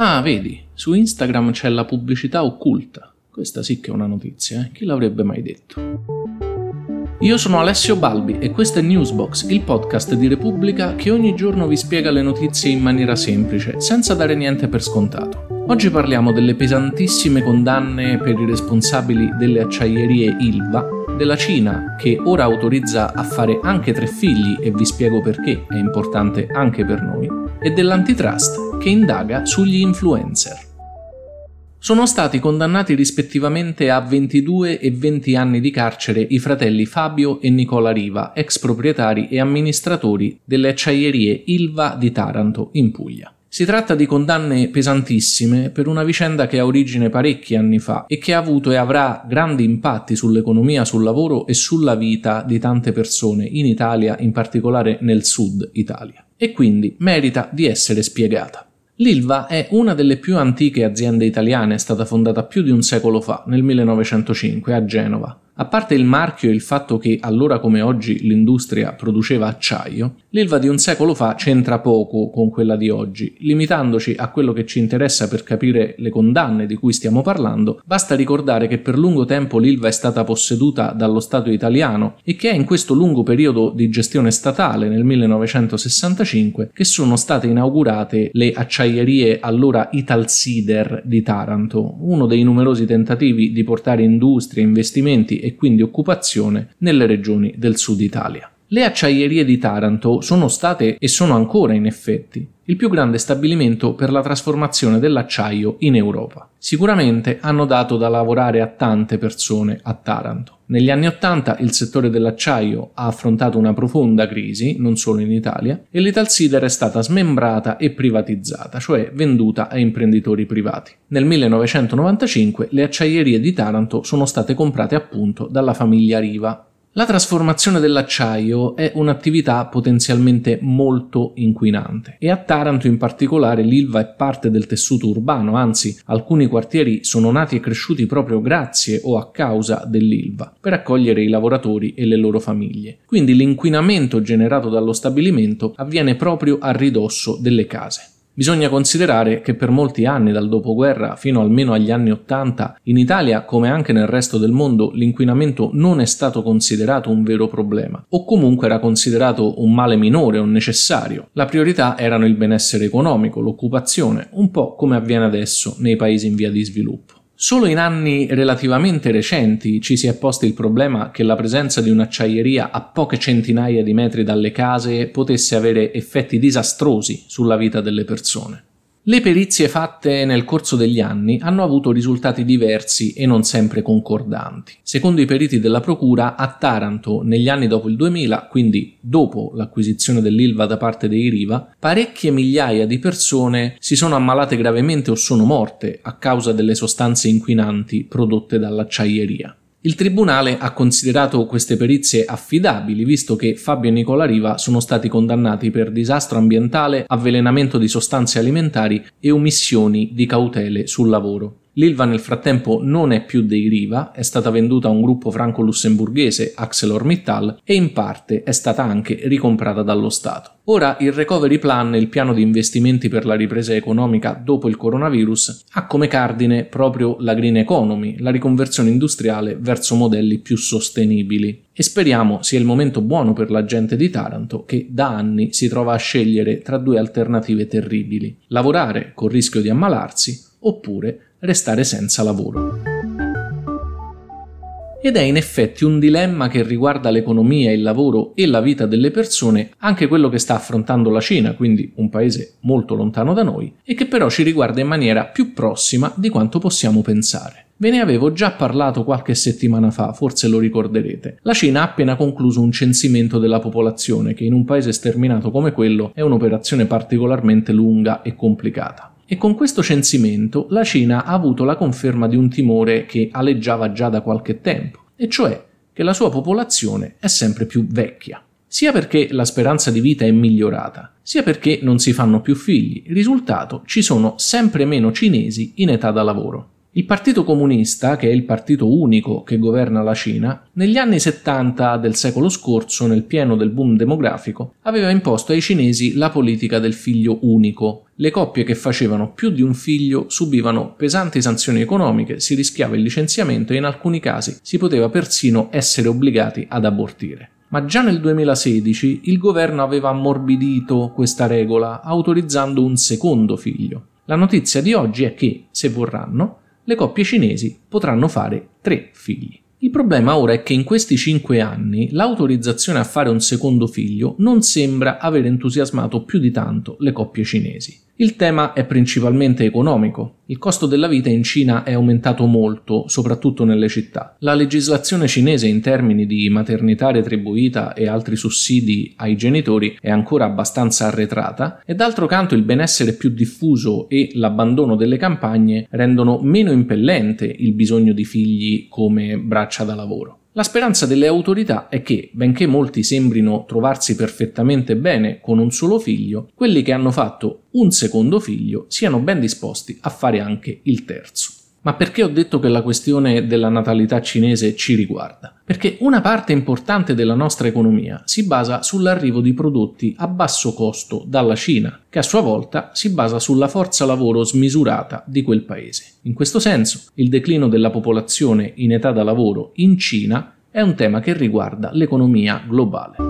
Ah, vedi, su Instagram c'è la pubblicità occulta. Questa sì che è una notizia, eh? chi l'avrebbe mai detto? Io sono Alessio Balbi e questo è Newsbox, il podcast di Repubblica che ogni giorno vi spiega le notizie in maniera semplice, senza dare niente per scontato. Oggi parliamo delle pesantissime condanne per i responsabili delle acciaierie Ilva, della Cina che ora autorizza a fare anche tre figli e vi spiego perché è importante anche per noi, e dell'antitrust che indaga sugli influencer. Sono stati condannati rispettivamente a 22 e 20 anni di carcere i fratelli Fabio e Nicola Riva, ex proprietari e amministratori delle acciaierie Ilva di Taranto, in Puglia. Si tratta di condanne pesantissime per una vicenda che ha origine parecchi anni fa e che ha avuto e avrà grandi impatti sull'economia, sul lavoro e sulla vita di tante persone in Italia, in particolare nel sud Italia. E quindi merita di essere spiegata. L'Ilva è una delle più antiche aziende italiane, è stata fondata più di un secolo fa, nel 1905, a Genova. A parte il marchio e il fatto che allora come oggi l'industria produceva acciaio, l'Ilva di un secolo fa c'entra poco con quella di oggi. Limitandoci a quello che ci interessa per capire le condanne di cui stiamo parlando, basta ricordare che per lungo tempo l'Ilva è stata posseduta dallo Stato italiano e che è in questo lungo periodo di gestione statale, nel 1965, che sono state inaugurate le acciaierie allora Italsider di Taranto, uno dei numerosi tentativi di portare industrie, investimenti e quindi occupazione nelle regioni del sud Italia. Le acciaierie di Taranto sono state e sono ancora in effetti il più grande stabilimento per la trasformazione dell'acciaio in Europa. Sicuramente hanno dato da lavorare a tante persone a Taranto. Negli anni Ottanta il settore dell'acciaio ha affrontato una profonda crisi, non solo in Italia, e l'Italsider è stata smembrata e privatizzata, cioè venduta a imprenditori privati. Nel 1995 le acciaierie di Taranto sono state comprate appunto dalla famiglia Riva, la trasformazione dell'acciaio è un'attività potenzialmente molto inquinante e a Taranto in particolare l'Ilva è parte del tessuto urbano, anzi alcuni quartieri sono nati e cresciuti proprio grazie o a causa dell'Ilva per accogliere i lavoratori e le loro famiglie. Quindi l'inquinamento generato dallo stabilimento avviene proprio a ridosso delle case. Bisogna considerare che per molti anni, dal dopoguerra fino almeno agli anni Ottanta, in Italia, come anche nel resto del mondo, l'inquinamento non è stato considerato un vero problema, o comunque era considerato un male minore o necessario. La priorità erano il benessere economico, l'occupazione, un po' come avviene adesso nei paesi in via di sviluppo. Solo in anni relativamente recenti ci si è posto il problema che la presenza di un'acciaieria a poche centinaia di metri dalle case potesse avere effetti disastrosi sulla vita delle persone. Le perizie fatte nel corso degli anni hanno avuto risultati diversi e non sempre concordanti. Secondo i periti della Procura, a Taranto, negli anni dopo il 2000, quindi dopo l'acquisizione dell'Ilva da parte dei Riva, parecchie migliaia di persone si sono ammalate gravemente o sono morte a causa delle sostanze inquinanti prodotte dall'acciaieria. Il tribunale ha considerato queste perizie affidabili, visto che Fabio e Nicola Riva sono stati condannati per disastro ambientale, avvelenamento di sostanze alimentari e omissioni di cautele sul lavoro. L'Ilva nel frattempo non è più dei Riva, è stata venduta a un gruppo franco-lussemburghese, ArcelorMittal, e in parte è stata anche ricomprata dallo Stato. Ora il Recovery Plan, il piano di investimenti per la ripresa economica dopo il coronavirus, ha come cardine proprio la green economy, la riconversione industriale verso modelli più sostenibili. E speriamo sia il momento buono per la gente di Taranto che da anni si trova a scegliere tra due alternative terribili: lavorare col rischio di ammalarsi oppure restare senza lavoro. Ed è in effetti un dilemma che riguarda l'economia, il lavoro e la vita delle persone, anche quello che sta affrontando la Cina, quindi un paese molto lontano da noi, e che però ci riguarda in maniera più prossima di quanto possiamo pensare. Ve ne avevo già parlato qualche settimana fa, forse lo ricorderete. La Cina ha appena concluso un censimento della popolazione, che in un paese sterminato come quello è un'operazione particolarmente lunga e complicata. E con questo censimento la Cina ha avuto la conferma di un timore che aleggiava già da qualche tempo, e cioè che la sua popolazione è sempre più vecchia. Sia perché la speranza di vita è migliorata, sia perché non si fanno più figli. Risultato, ci sono sempre meno cinesi in età da lavoro. Il Partito Comunista, che è il partito unico che governa la Cina, negli anni 70 del secolo scorso, nel pieno del boom demografico, aveva imposto ai cinesi la politica del figlio unico. Le coppie che facevano più di un figlio subivano pesanti sanzioni economiche, si rischiava il licenziamento e in alcuni casi si poteva persino essere obbligati ad abortire. Ma già nel 2016 il governo aveva ammorbidito questa regola, autorizzando un secondo figlio. La notizia di oggi è che, se vorranno, le coppie cinesi potranno fare tre figli. Il problema ora è che in questi cinque anni l'autorizzazione a fare un secondo figlio non sembra aver entusiasmato più di tanto le coppie cinesi. Il tema è principalmente economico. Il costo della vita in Cina è aumentato molto, soprattutto nelle città. La legislazione cinese in termini di maternità retribuita e altri sussidi ai genitori è ancora abbastanza arretrata e d'altro canto il benessere più diffuso e l'abbandono delle campagne rendono meno impellente il bisogno di figli come braccia da lavoro. La speranza delle autorità è che, benché molti sembrino trovarsi perfettamente bene con un solo figlio, quelli che hanno fatto un secondo figlio siano ben disposti a fare anche il terzo. Ma perché ho detto che la questione della natalità cinese ci riguarda? Perché una parte importante della nostra economia si basa sull'arrivo di prodotti a basso costo dalla Cina, che a sua volta si basa sulla forza lavoro smisurata di quel paese. In questo senso, il declino della popolazione in età da lavoro in Cina è un tema che riguarda l'economia globale.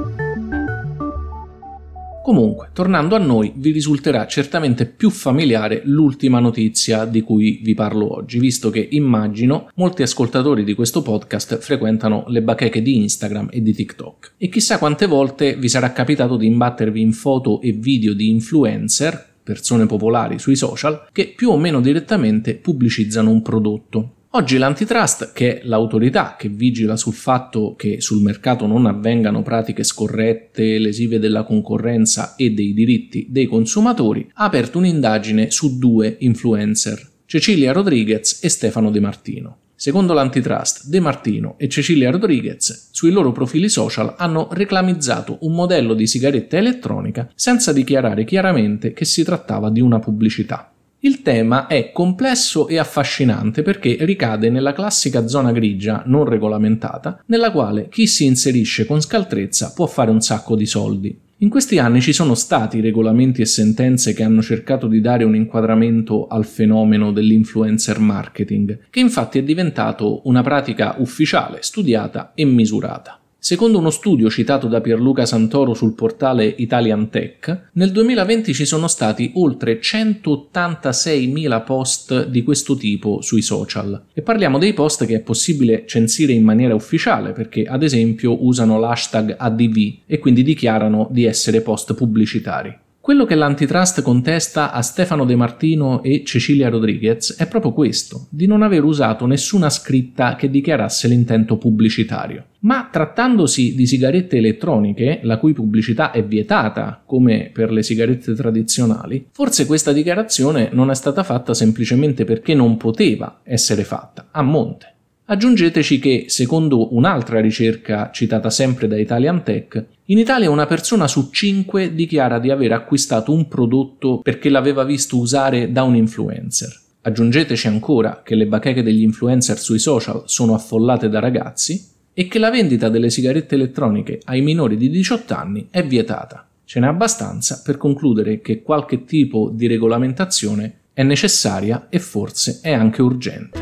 Comunque, tornando a noi, vi risulterà certamente più familiare l'ultima notizia di cui vi parlo oggi, visto che immagino molti ascoltatori di questo podcast frequentano le bacheche di Instagram e di TikTok. E chissà quante volte vi sarà capitato di imbattervi in foto e video di influencer, persone popolari sui social, che più o meno direttamente pubblicizzano un prodotto. Oggi l'antitrust, che è l'autorità che vigila sul fatto che sul mercato non avvengano pratiche scorrette, lesive della concorrenza e dei diritti dei consumatori, ha aperto un'indagine su due influencer, Cecilia Rodriguez e Stefano De Martino. Secondo l'antitrust, De Martino e Cecilia Rodriguez sui loro profili social hanno reclamizzato un modello di sigaretta elettronica senza dichiarare chiaramente che si trattava di una pubblicità. Il tema è complesso e affascinante perché ricade nella classica zona grigia non regolamentata, nella quale chi si inserisce con scaltrezza può fare un sacco di soldi. In questi anni ci sono stati regolamenti e sentenze che hanno cercato di dare un inquadramento al fenomeno dell'influencer marketing, che infatti è diventato una pratica ufficiale, studiata e misurata. Secondo uno studio citato da Pierluca Santoro sul portale Italian Tech, nel 2020 ci sono stati oltre 186.000 post di questo tipo sui social. E parliamo dei post che è possibile censire in maniera ufficiale perché ad esempio usano l'hashtag ADV e quindi dichiarano di essere post pubblicitari. Quello che l'antitrust contesta a Stefano De Martino e Cecilia Rodriguez è proprio questo, di non aver usato nessuna scritta che dichiarasse l'intento pubblicitario. Ma trattandosi di sigarette elettroniche, la cui pubblicità è vietata, come per le sigarette tradizionali, forse questa dichiarazione non è stata fatta semplicemente perché non poteva essere fatta, a monte. Aggiungeteci che, secondo un'altra ricerca citata sempre da Italian Tech, in Italia una persona su cinque dichiara di aver acquistato un prodotto perché l'aveva visto usare da un influencer. Aggiungeteci ancora che le bacheche degli influencer sui social sono affollate da ragazzi e che la vendita delle sigarette elettroniche ai minori di 18 anni è vietata. Ce n'è abbastanza per concludere che qualche tipo di regolamentazione è necessaria e forse è anche urgente.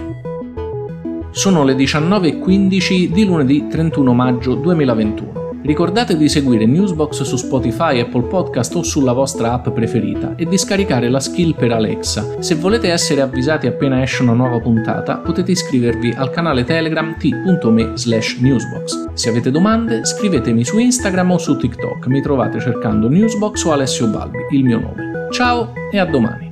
Sono le 19.15 di lunedì 31 maggio 2021. Ricordate di seguire Newsbox su Spotify, Apple Podcast o sulla vostra app preferita e di scaricare la skill per Alexa. Se volete essere avvisati appena esce una nuova puntata, potete iscrivervi al canale Telegram t.me slash newsbox. Se avete domande, scrivetemi su Instagram o su TikTok. Mi trovate cercando Newsbox o Alessio Balbi, il mio nome. Ciao e a domani!